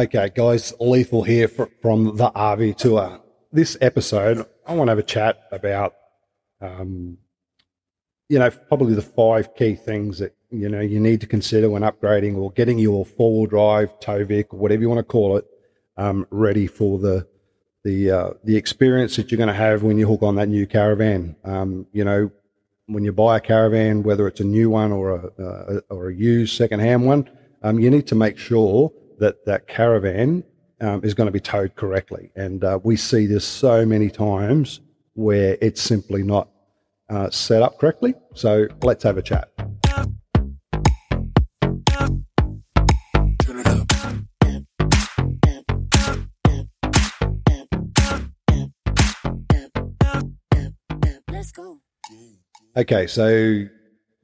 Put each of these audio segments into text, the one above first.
Okay, guys, Lethal here fr- from the RV Tour. This episode, I want to have a chat about, um, you know, probably the five key things that you know you need to consider when upgrading or getting your four-wheel drive, tow vehicle, whatever you want to call it, um, ready for the the uh, the experience that you're going to have when you hook on that new caravan. Um, you know, when you buy a caravan, whether it's a new one or a, uh, or a used second-hand one, um, you need to make sure that that caravan um, is going to be towed correctly. And uh, we see this so many times where it's simply not uh, set up correctly. So let's have a chat. Let's go. Okay, so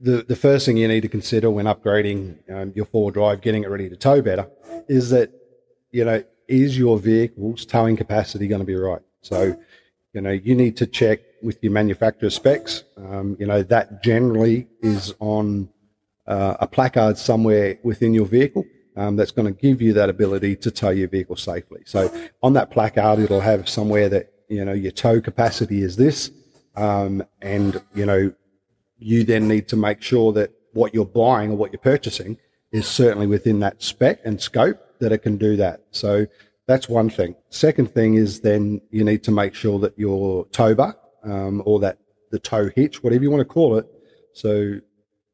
the the first thing you need to consider when upgrading um, your four drive, getting it ready to tow better, is that you know is your vehicle's towing capacity going to be right? So you know you need to check with your manufacturer specs. Um, you know that generally is on uh, a placard somewhere within your vehicle. Um, that's going to give you that ability to tow your vehicle safely. So on that placard, it'll have somewhere that you know your tow capacity is this, um, and you know you then need to make sure that what you're buying or what you're purchasing is certainly within that spec and scope that it can do that. So that's one thing. Second thing is then you need to make sure that your tow bar um, or that the tow hitch, whatever you want to call it, so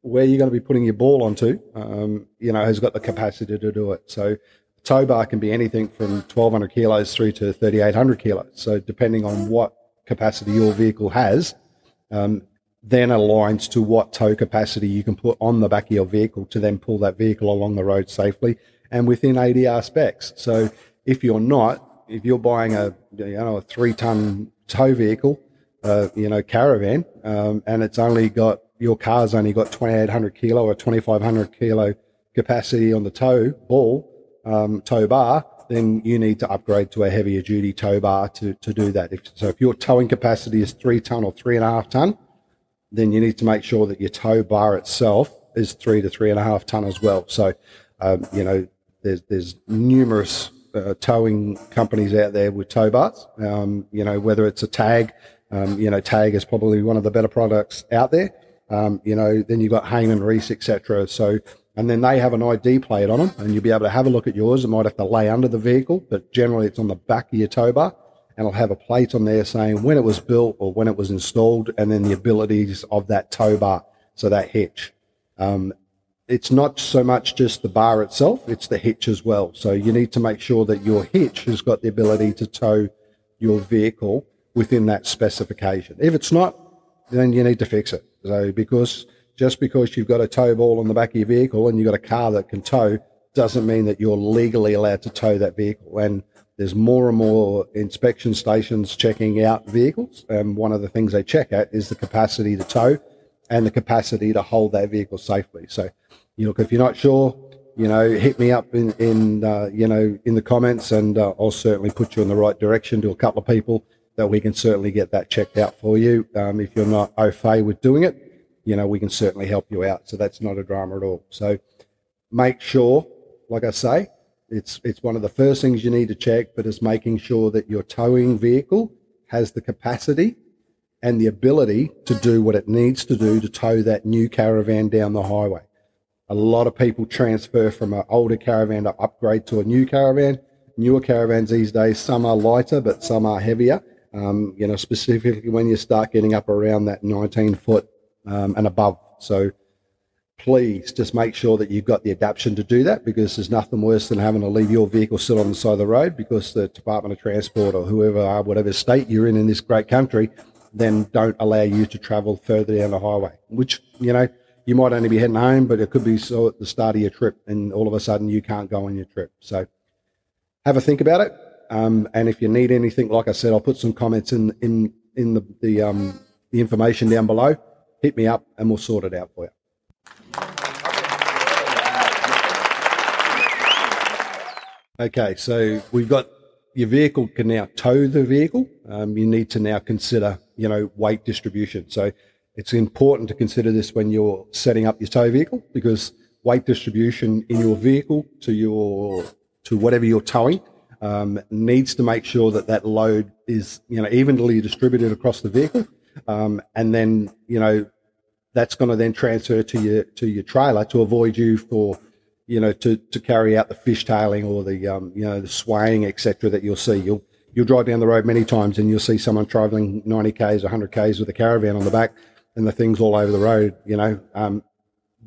where you're going to be putting your ball onto, um, you know, has got the capacity to do it. So tow bar can be anything from 1200 kilos through to 3800 kilos. So depending on what capacity your vehicle has, um, then aligns to what tow capacity you can put on the back of your vehicle to then pull that vehicle along the road safely and within ADR specs. So if you're not, if you're buying a you know a three ton tow vehicle, uh, you know caravan, um, and it's only got your car's only got 2800 kilo or 2500 kilo capacity on the tow ball um, tow bar, then you need to upgrade to a heavier duty tow bar to, to do that. If, so if your towing capacity is three ton or three and a half ton, then you need to make sure that your tow bar itself is three to three and a half ton as well. So, um, you know, there's there's numerous uh, towing companies out there with tow bars. Um, you know, whether it's a Tag, um, you know, Tag is probably one of the better products out there. Um, you know, then you've got Hayman Reese, etc. So, and then they have an ID plate on them, and you'll be able to have a look at yours. It might have to lay under the vehicle, but generally it's on the back of your tow bar and it'll have a plate on there saying when it was built or when it was installed, and then the abilities of that tow bar, so that hitch. Um, it's not so much just the bar itself; it's the hitch as well. So you need to make sure that your hitch has got the ability to tow your vehicle within that specification. If it's not, then you need to fix it. So because just because you've got a tow ball on the back of your vehicle and you've got a car that can tow, doesn't mean that you're legally allowed to tow that vehicle. And there's more and more inspection stations checking out vehicles. And one of the things they check at is the capacity to tow and the capacity to hold that vehicle safely. So, you look, if you're not sure, you know, hit me up in, in uh, you know, in the comments and uh, I'll certainly put you in the right direction to a couple of people that we can certainly get that checked out for you. Um, if you're not au fait with doing it, you know, we can certainly help you out. So that's not a drama at all. So make sure, like I say, it's it's one of the first things you need to check, but it's making sure that your towing vehicle has the capacity and the ability to do what it needs to do to tow that new caravan down the highway. A lot of people transfer from an older caravan to upgrade to a new caravan. Newer caravans these days, some are lighter, but some are heavier. Um, you know, specifically when you start getting up around that 19 foot um, and above. So please just make sure that you've got the adaption to do that because there's nothing worse than having to leave your vehicle sit on the side of the road because the Department of Transport or whoever, uh, whatever state you're in in this great country, then don't allow you to travel further down the highway, which, you know, you might only be heading home, but it could be so at the start of your trip and all of a sudden you can't go on your trip. So have a think about it. Um, and if you need anything, like I said, I'll put some comments in, in, in the, the, um, the information down below. Hit me up and we'll sort it out for you. Okay, so we've got your vehicle can now tow the vehicle. Um, you need to now consider, you know, weight distribution. So it's important to consider this when you're setting up your tow vehicle because weight distribution in your vehicle to your to whatever you're towing um, needs to make sure that that load is you know evenly distributed across the vehicle, um, and then you know that's going to then transfer to your to your trailer to avoid you for you know to to carry out the fishtailing or the um, you know the swaying etc. that you'll see. You'll you'll drive down the road many times and you'll see someone traveling 90 k's, 100 k's with a caravan on the back, and the things all over the road. You know um,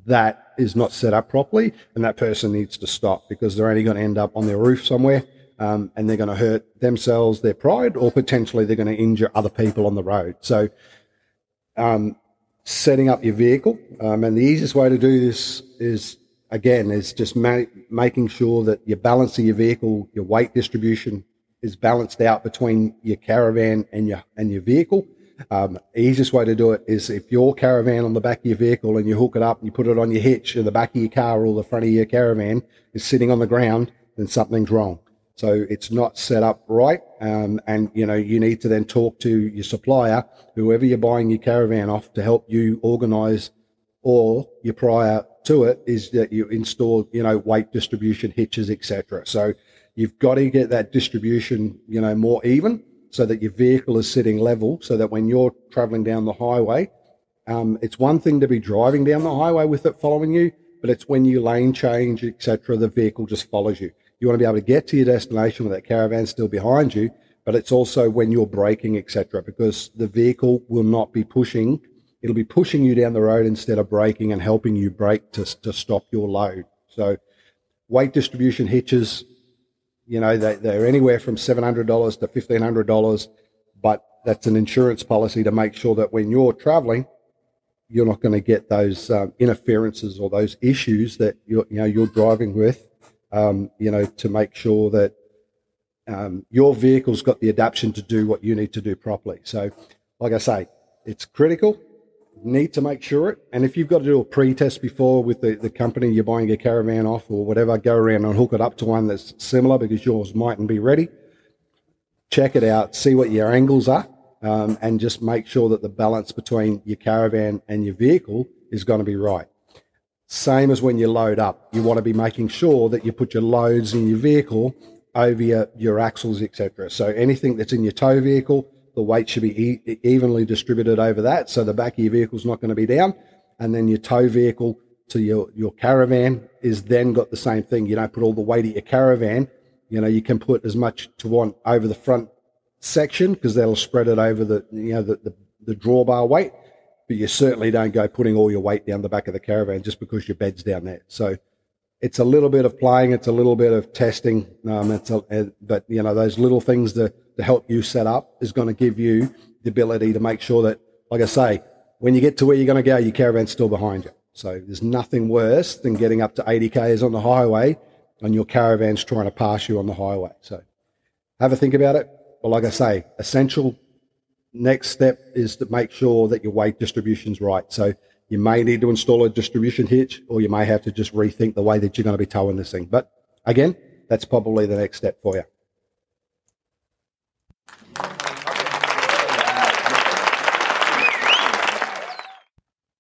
that is not set up properly, and that person needs to stop because they're only going to end up on their roof somewhere. Um, and they're going to hurt themselves, their pride, or potentially they're going to injure other people on the road. So, um, setting up your vehicle, um, and the easiest way to do this is again is just ma- making sure that your balance of your vehicle, your weight distribution is balanced out between your caravan and your and your vehicle. Um, easiest way to do it is if your caravan on the back of your vehicle and you hook it up and you put it on your hitch in the back of your car or the front of your caravan is sitting on the ground, then something's wrong. So it's not set up right. Um, and, you know, you need to then talk to your supplier, whoever you're buying your caravan off to help you organize or your prior to it is that you install, you know, weight distribution hitches, etc. So you've got to get that distribution, you know, more even so that your vehicle is sitting level so that when you're traveling down the highway, um, it's one thing to be driving down the highway with it following you, but it's when you lane change, etc., the vehicle just follows you. You want to be able to get to your destination with that caravan still behind you, but it's also when you're braking, etc., because the vehicle will not be pushing. It'll be pushing you down the road instead of braking and helping you brake to, to stop your load. So weight distribution hitches, you know, they, they're anywhere from $700 to $1,500, but that's an insurance policy to make sure that when you're traveling, you're not going to get those um, interferences or those issues that you're, you know, you're driving with um, you know, to make sure that um, your vehicle's got the adaptation to do what you need to do properly. So, like I say, it's critical. Need to make sure it. And if you've got to do a pre-test before with the, the company you're buying a caravan off or whatever, go around and hook it up to one that's similar because yours mightn't be ready. Check it out, see what your angles are, um, and just make sure that the balance between your caravan and your vehicle is going to be right. Same as when you load up, you want to be making sure that you put your loads in your vehicle over your, your axles, etc. So anything that's in your tow vehicle, the weight should be e- evenly distributed over that, so the back of your vehicle is not going to be down, and then your tow vehicle to your your caravan is then got the same thing. You don't put all the weight of your caravan. You know, you can put as much to want over the front section because that'll spread it over the you know the, the, the drawbar weight but you certainly don't go putting all your weight down the back of the caravan just because your bed's down there. So it's a little bit of playing, it's a little bit of testing. Um, a, but you know those little things to, to help you set up is going to give you the ability to make sure that, like I say, when you get to where you're going to go, your caravan's still behind you. So there's nothing worse than getting up to 80 k's on the highway and your caravan's trying to pass you on the highway. So have a think about it. But like I say, essential next step is to make sure that your weight distribution is right. So you may need to install a distribution hitch or you may have to just rethink the way that you're going to be towing this thing. But again, that's probably the next step for you.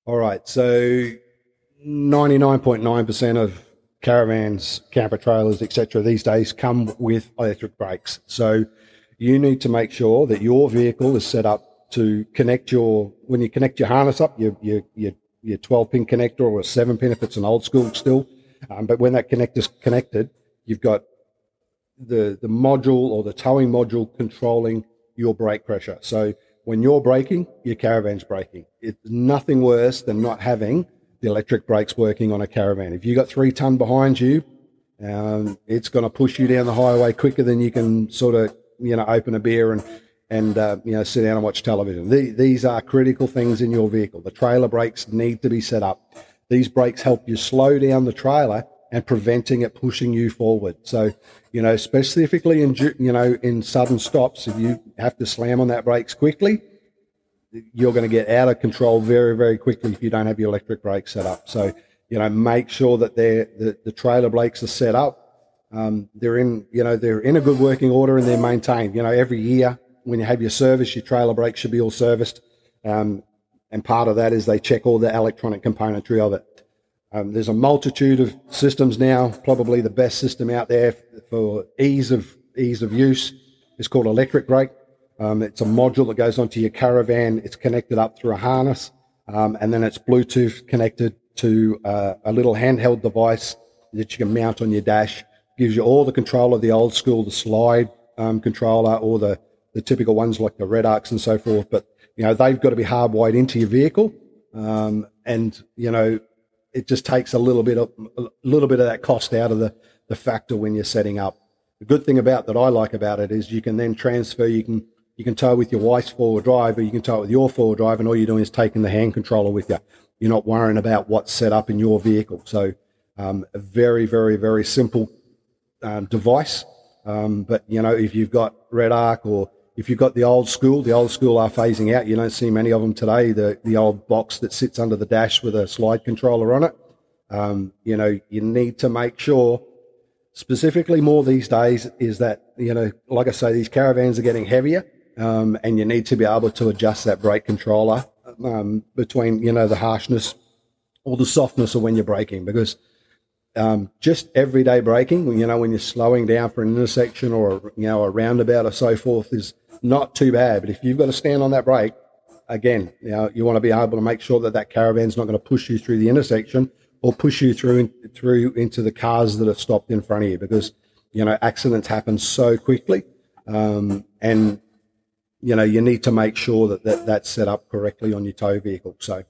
All right, so 99.9% of caravans, camper trailers, etc., these days come with electric brakes. So you need to make sure that your vehicle is set up to connect your when you connect your harness up your your your, your 12 pin connector or a 7 pin if it's an old school still. Um, but when that connector's connected you've got the the module or the towing module controlling your brake pressure. So when you're braking your caravan's braking. It's nothing worse than not having the electric brakes working on a caravan. If you've got three ton behind you um, it's going to push you down the highway quicker than you can sort of you know open a beer and and uh, you know sit down and watch television. The, these are critical things in your vehicle. The trailer brakes need to be set up. These brakes help you slow down the trailer and preventing it pushing you forward. So, you know, specifically in you know in sudden stops, if you have to slam on that brakes quickly, you're going to get out of control very very quickly if you don't have your electric brakes set up. So, you know, make sure that they're, the the trailer brakes are set up um, they're in, you know, they're in a good working order and they're maintained. You know, every year when you have your service, your trailer brakes should be all serviced. Um, and part of that is they check all the electronic componentry of it. Um, there's a multitude of systems now. Probably the best system out there for ease of ease of use is called Elecbrake. Um, it's a module that goes onto your caravan. It's connected up through a harness, um, and then it's Bluetooth connected to uh, a little handheld device that you can mount on your dash. Gives you all the control of the old school, the slide um, controller, or the the typical ones like the Redarcs and so forth. But you know they've got to be hardwired into your vehicle, um, and you know it just takes a little bit of a little bit of that cost out of the the factor when you're setting up. The good thing about that I like about it is you can then transfer. You can you can tow with your wife's four-wheel drive, or you can tow it with your four-wheel drive, and all you're doing is taking the hand controller with you. You're not worrying about what's set up in your vehicle. So, um, a very, very, very simple um, device. Um, but you know, if you've got Redarc or if you've got the old school, the old school are phasing out. You don't see many of them today. The the old box that sits under the dash with a slide controller on it. Um, you know, you need to make sure, specifically more these days, is that you know, like I say, these caravans are getting heavier um, and you need to be able to adjust that brake controller um, between you know the harshness or the softness of when you're braking because um, just everyday braking, you know, when you're slowing down for an intersection or you know a roundabout or so forth, is not too bad. But if you've got to stand on that brake, again, you know, you want to be able to make sure that that caravan's not going to push you through the intersection or push you through through into the cars that are stopped in front of you because you know accidents happen so quickly, um, and you know, you need to make sure that, that that's set up correctly on your tow vehicle. So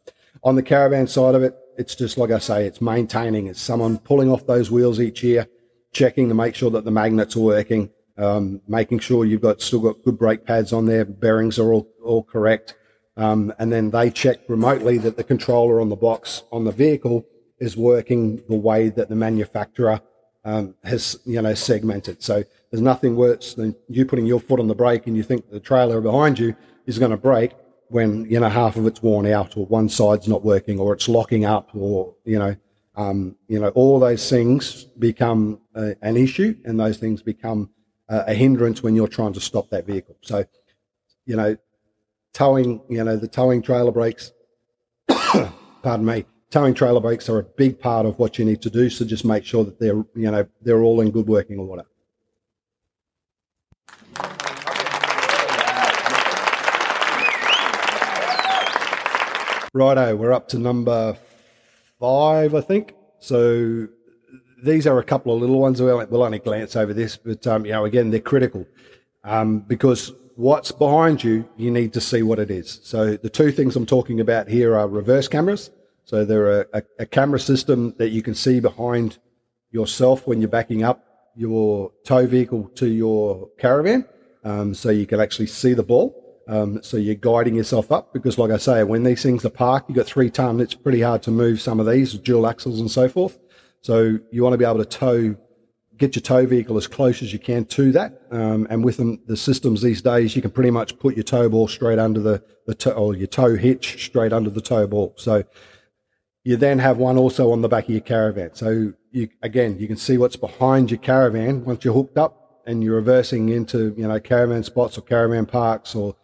on the caravan side of it, it's just like I say, it's maintaining. It's someone pulling off those wheels each year, checking to make sure that the magnets are working, um, making sure you've got still got good brake pads on there, bearings are all, all correct. Um, and then they check remotely that the controller on the box on the vehicle is working the way that the manufacturer um, has, you know, segmented. So there's nothing worse than you putting your foot on the brake and you think the trailer behind you is going to brake when, you know, half of it's worn out or one side's not working or it's locking up or, you know, um, you know, all those things become a, an issue and those things become a, a hindrance when you're trying to stop that vehicle. So, you know, towing, you know, the towing trailer brakes, pardon me, towing trailer brakes are a big part of what you need to do. So just make sure that they're, you know, they're all in good working order. Righto, we're up to number five, I think. So these are a couple of little ones. We'll, we'll only glance over this, but um, you know, again, they're critical um, because what's behind you, you need to see what it is. So the two things I'm talking about here are reverse cameras. So they're a, a, a camera system that you can see behind yourself when you're backing up your tow vehicle to your caravan. Um, so you can actually see the ball. Um, so you're guiding yourself up because, like I say, when these things are parked, you've got three ton. It's pretty hard to move some of these dual axles and so forth. So you want to be able to tow, get your tow vehicle as close as you can to that. Um, and with them, the systems these days, you can pretty much put your tow ball straight under the, the or your tow hitch straight under the tow ball. So you then have one also on the back of your caravan. So you, again, you can see what's behind your caravan once you're hooked up and you're reversing into, you know, caravan spots or caravan parks or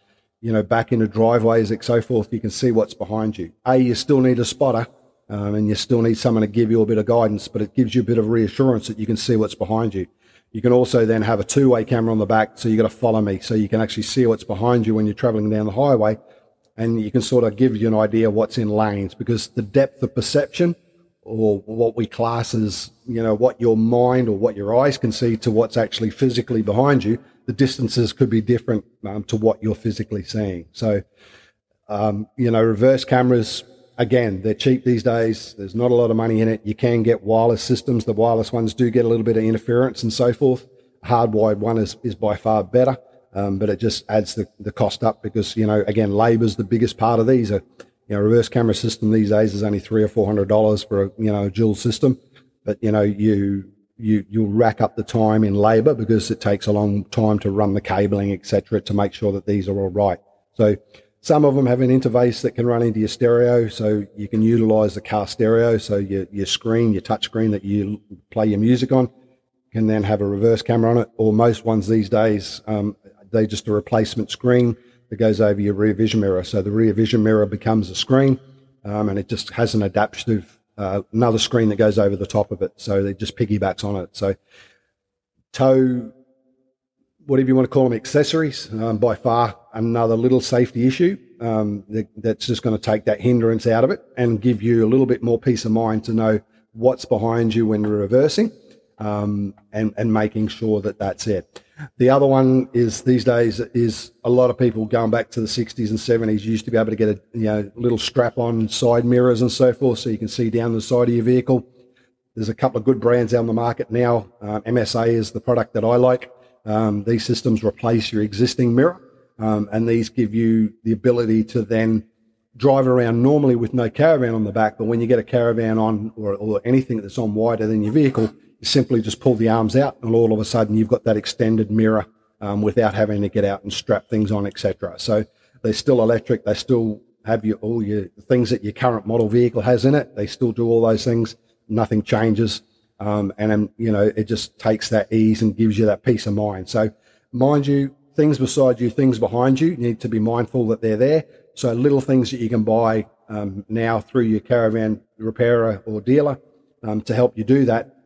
you know, back into driveways and so forth, you can see what's behind you. A, you still need a spotter, um, and you still need someone to give you a bit of guidance, but it gives you a bit of reassurance that you can see what's behind you. You can also then have a two-way camera on the back, so you got to follow me, so you can actually see what's behind you when you're traveling down the highway, and you can sort of give you an idea what's in lanes because the depth of perception or what we class as, you know, what your mind or what your eyes can see to what's actually physically behind you the distances could be different um, to what you're physically seeing. So, um, you know, reverse cameras, again, they're cheap these days. There's not a lot of money in it. You can get wireless systems. The wireless ones do get a little bit of interference and so forth. Hardwired one is, is by far better, um, but it just adds the, the cost up because, you know, again, labor's the biggest part of these. A, you know, reverse camera system these days is only three or four hundred dollars for a, you know, a dual system. But, you know, you, you you'll rack up the time in labour because it takes a long time to run the cabling, etc., to make sure that these are all right. So some of them have an interface that can run into your stereo, so you can utilise the car stereo. So your your screen, your touch screen that you play your music on, can then have a reverse camera on it. Or most ones these days, um, they just a replacement screen that goes over your rear vision mirror. So the rear vision mirror becomes a screen, um, and it just has an adaptive uh, another screen that goes over the top of it. So they just piggybacks on it. So tow, whatever you want to call them, accessories, um, by far another little safety issue um, that, that's just going to take that hindrance out of it and give you a little bit more peace of mind to know what's behind you when you're reversing um, and, and making sure that that's it. The other one is these days is a lot of people going back to the 60s and 70s used to be able to get a you know little strap on side mirrors and so forth so you can see down the side of your vehicle. There's a couple of good brands out on the market now. Uh, MSA is the product that I like. Um, these systems replace your existing mirror, um, and these give you the ability to then drive around normally with no caravan on the back. But when you get a caravan on or, or anything that's on wider than your vehicle, you simply just pull the arms out, and all of a sudden you've got that extended mirror um, without having to get out and strap things on, etc. So they're still electric. They still have your, all your things that your current model vehicle has in it. They still do all those things. Nothing changes. Um, and, um, you know, it just takes that ease and gives you that peace of mind. So, mind you, things beside you, things behind you, you need to be mindful that they're there. So, little things that you can buy um, now through your caravan repairer or dealer um, to help you do that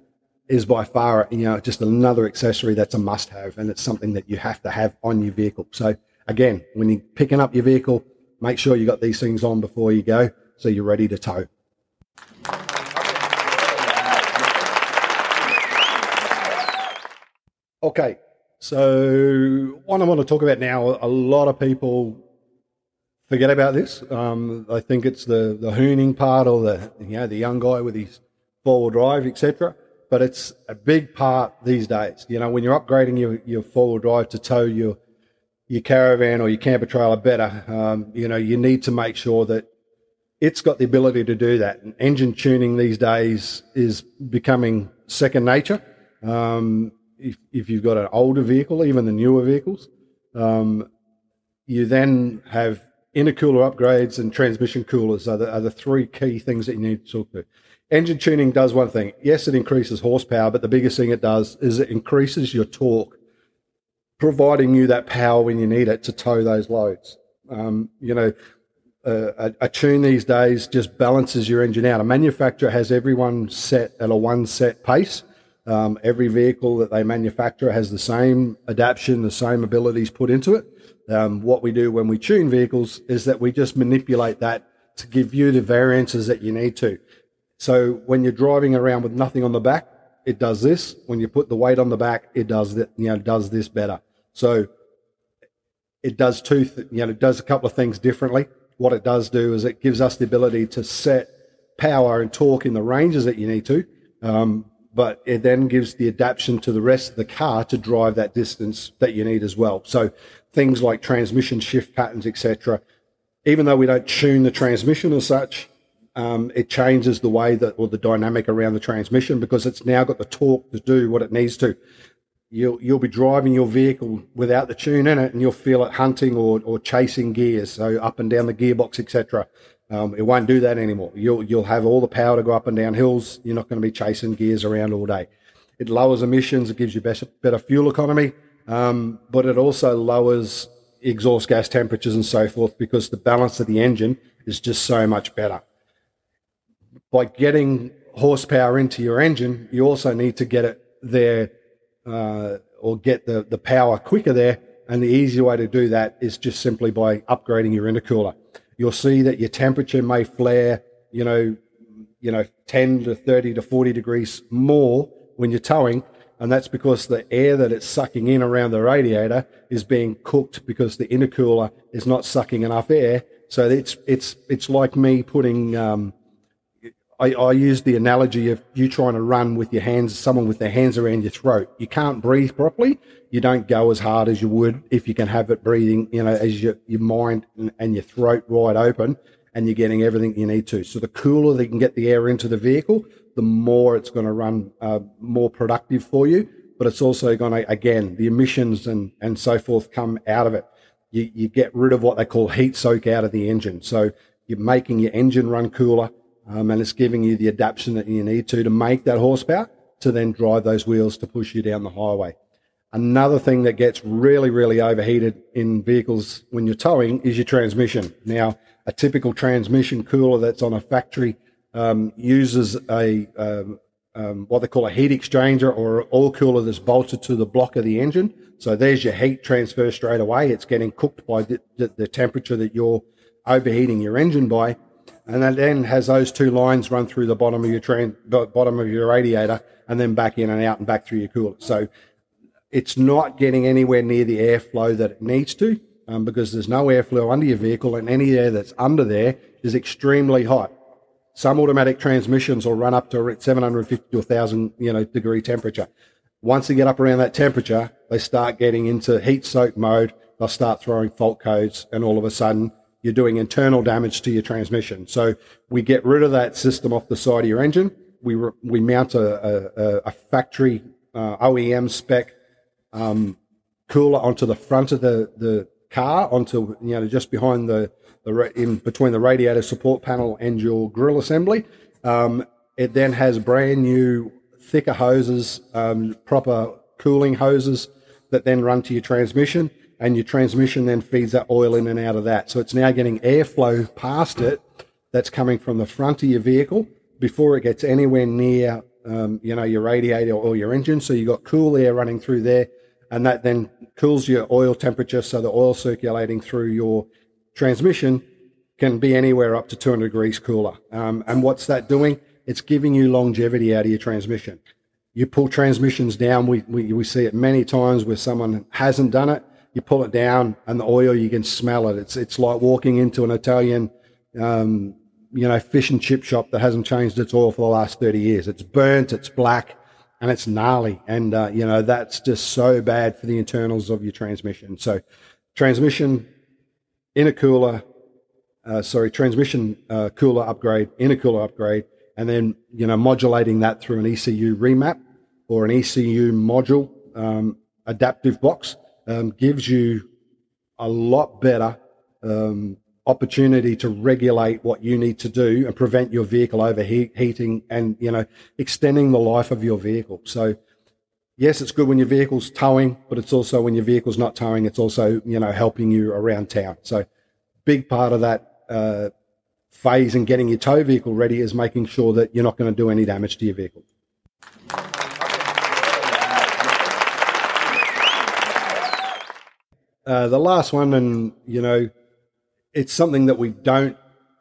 is by far, you know, just another accessory that's a must have and it's something that you have to have on your vehicle. So again, when you're picking up your vehicle, make sure you got these things on before you go so you're ready to tow. Okay, so what I want to talk about now, a lot of people forget about this. Um, I think it's the the hooning part or the you know the young guy with his four wheel drive, etc but it's a big part these days. You know, when you're upgrading your, your four wheel drive to tow your your caravan or your camper trailer better, um, you know, you need to make sure that it's got the ability to do that. And engine tuning these days is becoming second nature. Um, if, if you've got an older vehicle, even the newer vehicles, um, you then have intercooler upgrades and transmission coolers are the, are the three key things that you need to talk to engine tuning does one thing. Yes, it increases horsepower, but the biggest thing it does is it increases your torque, providing you that power when you need it to tow those loads. Um, you know, uh, a, a, tune these days just balances your engine out. A manufacturer has everyone set at a one set pace. Um, every vehicle that they manufacture has the same adaptation, the same abilities put into it. Um, what we do when we tune vehicles is that we just manipulate that to give you the variances that you need to. So when you're driving around with nothing on the back, it does this. When you put the weight on the back, it does that. You know, does this better. So it does two. Th- you know, it does a couple of things differently. What it does do is it gives us the ability to set power and torque in the ranges that you need to. Um, but it then gives the adaptation to the rest of the car to drive that distance that you need as well. So things like transmission shift patterns, etc. Even though we don't tune the transmission as such, um, it changes the way that or the dynamic around the transmission because it's now got the torque to do what it needs to. You'll you'll be driving your vehicle without the tune in it, and you'll feel it hunting or, or chasing gears, so up and down the gearbox, etc. Um, it won't do that anymore. You'll you'll have all the power to go up and down hills. You're not going to be chasing gears around all day. It lowers emissions. It gives you better, better fuel economy, um, but it also lowers exhaust gas temperatures and so forth because the balance of the engine is just so much better by getting horsepower into your engine, you also need to get it there uh, or get the, the power quicker there. And the easy way to do that is just simply by upgrading your intercooler. You'll see that your temperature may flare, you know, you know, 10 to 30 to 40 degrees more when you're towing. And that's because the air that it's sucking in around the radiator is being cooked because the intercooler is not sucking enough air. So it's, it's, it's like me putting, um, I, I use the analogy of you trying to run with your hands, someone with their hands around your throat. You can't breathe properly. You don't go as hard as you would if you can have it breathing, you know, as your, your mind and, and your throat wide open and you're getting everything you need to. So the cooler they can get the air into the vehicle, the more it's going to run uh, more productive for you. But it's also going to, again, the emissions and, and so forth come out of it. You, you get rid of what they call heat soak out of the engine. So you're making your engine run cooler um, and it's giving you the adaptation that you need to to make that horsepower to then drive those wheels to push you down the highway. Another thing that gets really, really overheated in vehicles when you're towing is your transmission. Now, a typical transmission cooler that's on a factory um, uses a um, um, what they call a heat exchanger or an oil cooler that's bolted to the block of the engine. So there's your heat transfer straight away. It's getting cooked by the, the, the temperature that you're overheating your engine by, and that then has those two lines run through the bottom of your bottom of your radiator, and then back in and out and back through your cooler. So it's not getting anywhere near the airflow that it needs to um, because there's no airflow under your vehicle, and any air that's under there is extremely hot. Some automatic transmissions will run up to 750 to 1,000 you know degree temperature. Once they get up around that temperature, they start getting into heat soak mode. They'll start throwing fault codes, and all of a sudden, you're doing internal damage to your transmission. So we get rid of that system off the side of your engine. We re- we mount a, a, a factory uh, OEM spec um, cooler onto the front of the the car onto you know just behind the the in between the radiator support panel and your grill assembly. Um, it then has brand new thicker hoses, um, proper cooling hoses that then run to your transmission, and your transmission then feeds that oil in and out of that. So it's now getting airflow past it that's coming from the front of your vehicle before it gets anywhere near um, you know your radiator or your engine. So you've got cool air running through there and that then cools your oil temperature so the oil circulating through your transmission can be anywhere up to 200 degrees cooler. Um, and what's that doing? It's giving you longevity out of your transmission. You pull transmissions down, we, we, we see it many times where someone hasn't done it. You pull it down and the oil, you can smell it. It's, it's like walking into an Italian, um, you know, fish and chip shop that hasn't changed its oil for the last 30 years. It's burnt, it's black, and it's gnarly. And, uh, you know, that's just so bad for the internals of your transmission. So, transmission, intercooler, uh, sorry, transmission uh, cooler upgrade, intercooler upgrade, and then, you know, modulating that through an ECU remap or an ECU module um, adaptive box um, gives you a lot better um, opportunity to regulate what you need to do and prevent your vehicle overheating and you know extending the life of your vehicle. So yes it's good when your vehicle's towing but it's also when your vehicle's not towing it's also you know helping you around town. So big part of that uh, phase in getting your tow vehicle ready is making sure that you're not going to do any damage to your vehicle uh, the last one and you know it's something that we don't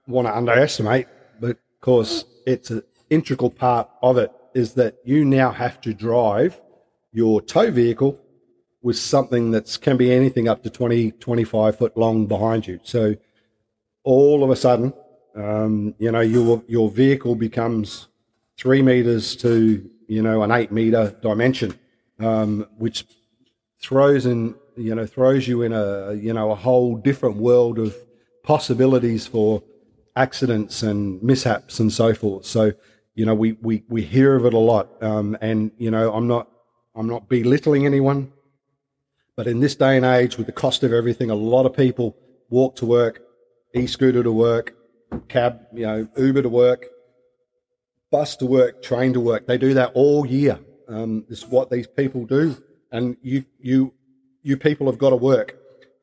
want to underestimate, because it's an integral part of it is that you now have to drive your tow vehicle with something that can be anything up to 20, 25 foot long behind you. So all of a sudden, um, you know, your, your vehicle becomes three meters to, you know, an eight meter dimension, um, which throws in, you know, throws you in a, you know, a whole different world of possibilities for accidents and mishaps and so forth. So, you know, we, we, we hear of it a lot. Um, and, you know, I'm not, I'm not belittling anyone, but in this day and age, with the cost of everything, a lot of people walk to work, e-scooter to work, cab, you know, Uber to work, bus to work, train to work. They do that all year. Um, it's what these people do. And you, you, you people have got to work.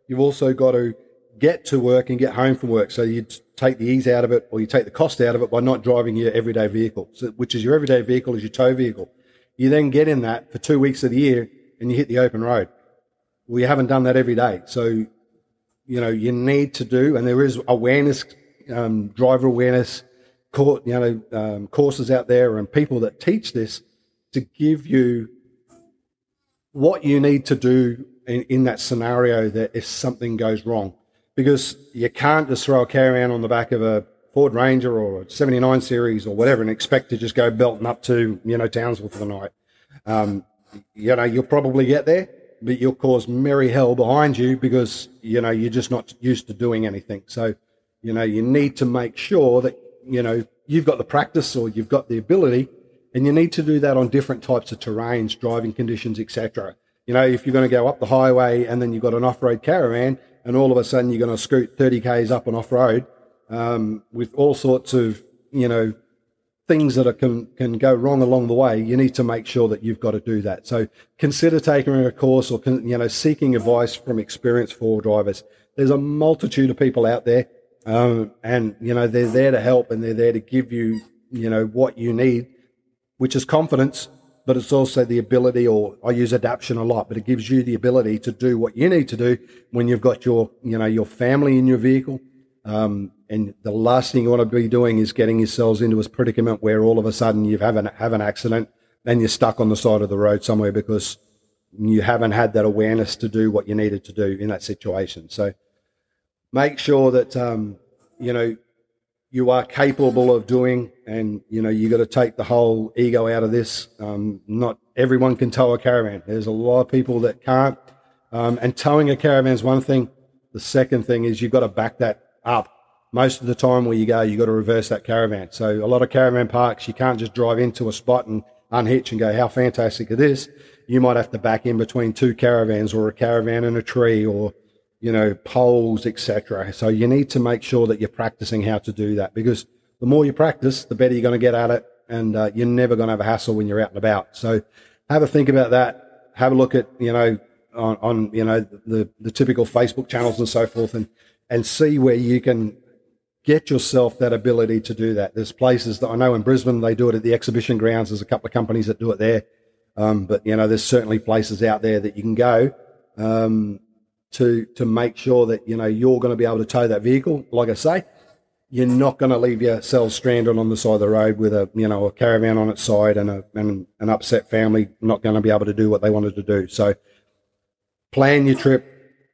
You've also got to get to work and get home from work. So you take the ease out of it or you take the cost out of it by not driving your everyday vehicle, so, which is your everyday vehicle is your tow vehicle. You then get in that for two weeks of the year and you hit the open road. Well, you haven't done that every day. So, you know, you need to do, and there is awareness, um, driver awareness, court, you know, um, courses out there and people that teach this to give you what you need to do in, in that scenario that if something goes wrong because you can't just throw a caravan on the back of a Ford Ranger or a 79 series or whatever and expect to just go belting up to, you know, Townsville for the night. Um, you know, you'll probably get there, but you'll cause merry hell behind you because, you know, you're just not used to doing anything. So, you know, you need to make sure that, you know, you've got the practice or you've got the ability and you need to do that on different types of terrains, driving conditions, etc. You know, if you're going to go up the highway and then you've got an off-road caravan, and all of a sudden you're going to scoot 30 k's up and off road um, with all sorts of you know things that are, can can go wrong along the way. You need to make sure that you've got to do that. So consider taking a course or you know seeking advice from experienced four drivers. There's a multitude of people out there, um, and you know they're there to help and they're there to give you you know, what you need, which is confidence, but it's also the ability, or I use adaptation a lot, but it gives you the ability to do what you need to do when you've got your, you know, your family in your vehicle. Um, and the last thing you want to be doing is getting yourselves into a predicament where all of a sudden you have an, have an accident and you're stuck on the side of the road somewhere because you haven't had that awareness to do what you needed to do in that situation. So make sure that, um, you know, you are capable of doing, and you know you got to take the whole ego out of this. Um, not everyone can tow a caravan. There's a lot of people that can't, um, and towing a caravan is one thing. The second thing is you've got to back that up. Most of the time where you go, you've got to reverse that caravan. So a lot of caravan parks, you can't just drive into a spot and unhitch and go, how fantastic it is. You might have to back in between two caravans or a caravan and a tree or you know, poles, etc. So you need to make sure that you're practicing how to do that because the more you practice, the better you're going to get at it, and uh, you're never going to have a hassle when you're out and about. So have a think about that. Have a look at you know on, on you know the the typical Facebook channels and so forth, and and see where you can get yourself that ability to do that. There's places that I know in Brisbane they do it at the exhibition grounds. There's a couple of companies that do it there, um, but you know there's certainly places out there that you can go. Um, to to make sure that you know you're going to be able to tow that vehicle. Like I say, you're not going to leave yourself stranded on the side of the road with a you know a caravan on its side and a and an upset family not going to be able to do what they wanted to do. So plan your trip.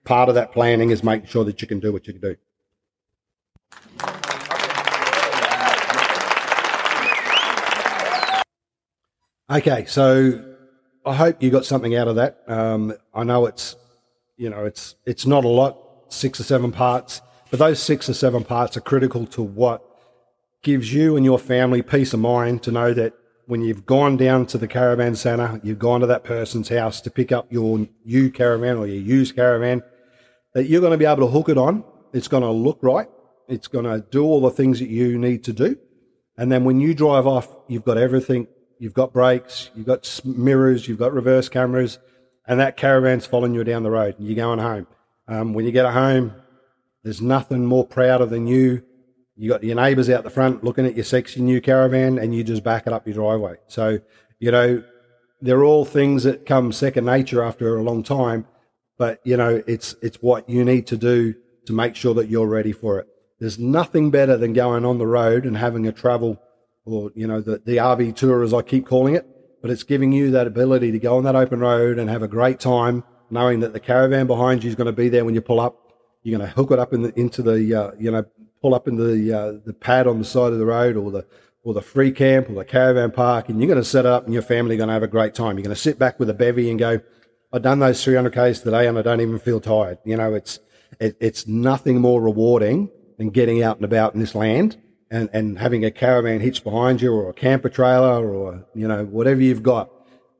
Part of that planning is making sure that you can do what you can do. Okay, so I hope you got something out of that. Um, I know it's you know, it's it's not a lot, six or seven parts, but those six or seven parts are critical to what gives you and your family peace of mind to know that when you've gone down to the caravan center, you've gone to that person's house to pick up your new caravan or your used caravan, that you're going to be able to hook it on. It's going to look right. It's going to do all the things that you need to do. And then when you drive off, you've got everything. You've got brakes, you've got mirrors, you've got reverse cameras, and that caravan's following you down the road. and You're going home. Um, when you get home, there's nothing more prouder than you. You got your neighbours out the front looking at your sexy new caravan, and you just back it up your driveway. So, you know, they're all things that come second nature after a long time. But you know, it's it's what you need to do to make sure that you're ready for it. There's nothing better than going on the road and having a travel, or you know, the the RV tour as I keep calling it but it's giving you that ability to go on that open road and have a great time, knowing that the caravan behind you is going to be there when you pull up. You're going to hook it up in the, into the, uh, you know, pull up in the uh, the pad on the side of the road or the or the free camp or the caravan park, and you're going to set it up, and your family are going to have a great time. You're going to sit back with a bevy and go, "I've done those 300 k's today, and I don't even feel tired." You know, it's it, it's nothing more rewarding than getting out and about in this land and, and having a caravan hitched behind you or a camper trailer or, you know, whatever you've got,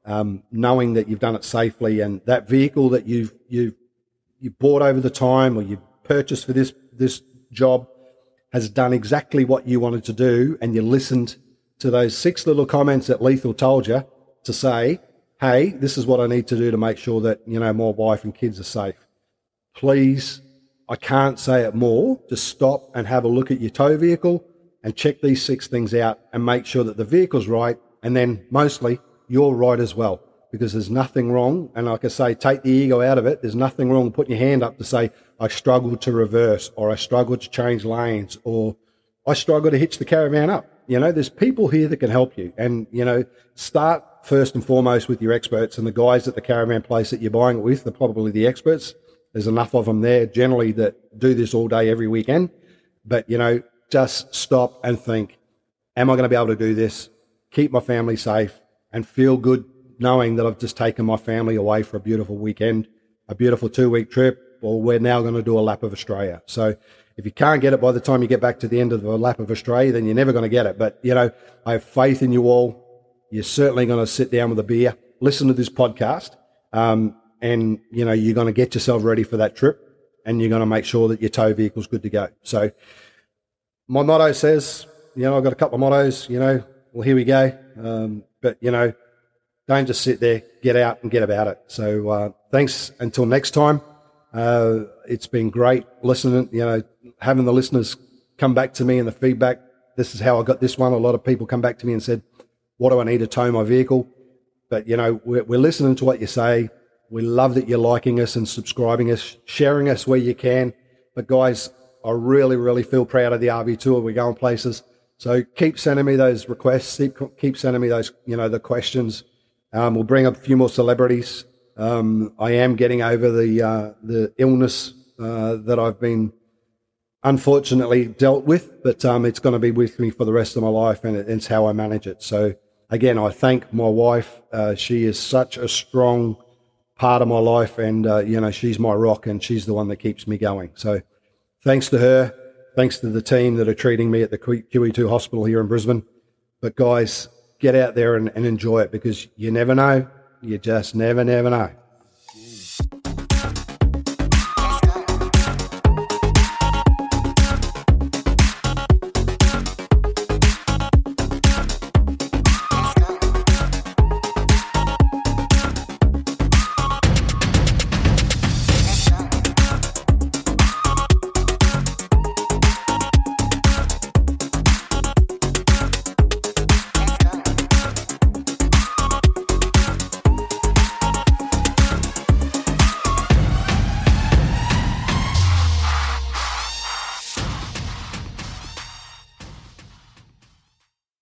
um, knowing that you've done it safely and that vehicle that you've, you've, you bought over the time or you purchased for this, this job has done exactly what you wanted to do and you listened to those six little comments that Lethal told you to say, hey, this is what I need to do to make sure that, you know, my wife and kids are safe. Please, I can't say it more. Just stop and have a look at your tow vehicle and check these six things out and make sure that the vehicle's right. And then mostly you're right as well, because there's nothing wrong. And like I say, take the ego out of it. There's nothing wrong putting your hand up to say, I struggled to reverse or I struggled to change lanes or I struggle to hitch the caravan up. You know, there's people here that can help you. And, you know, start first and foremost with your experts and the guys at the caravan place that you're buying it with are probably the experts. There's enough of them there generally that do this all day, every weekend. But, you know, just stop and think, am I going to be able to do this? Keep my family safe and feel good knowing that I've just taken my family away for a beautiful weekend, a beautiful two week trip, or we're now going to do a lap of Australia. So if you can't get it by the time you get back to the end of the lap of Australia, then you're never going to get it. But, you know, I have faith in you all. You're certainly going to sit down with a beer, listen to this podcast, um, and, you know, you're going to get yourself ready for that trip and you're going to make sure that your tow vehicle's good to go. So, my motto says, you know, I've got a couple of mottos, you know, well, here we go. Um, but, you know, don't just sit there, get out and get about it. So uh, thanks until next time. Uh, it's been great listening, you know, having the listeners come back to me and the feedback this is how I got this one. A lot of people come back to me and said, what do I need to tow my vehicle? But, you know, we're, we're listening to what you say. We love that you're liking us and subscribing us, sharing us where you can. But guys, I really, really feel proud of the RV tour. We're going places. So keep sending me those requests. Keep, keep sending me those, you know, the questions. Um, we'll bring up a few more celebrities. Um, I am getting over the uh, the illness uh, that I've been unfortunately dealt with, but um, it's going to be with me for the rest of my life, and it's how I manage it. So again, I thank my wife. Uh, she is such a strong part of my life, and uh, you know she's my rock, and she's the one that keeps me going. So thanks to her, thanks to the team that are treating me at the QE2 hospital here in Brisbane. But guys, get out there and, and enjoy it because you never know. You just never, never know.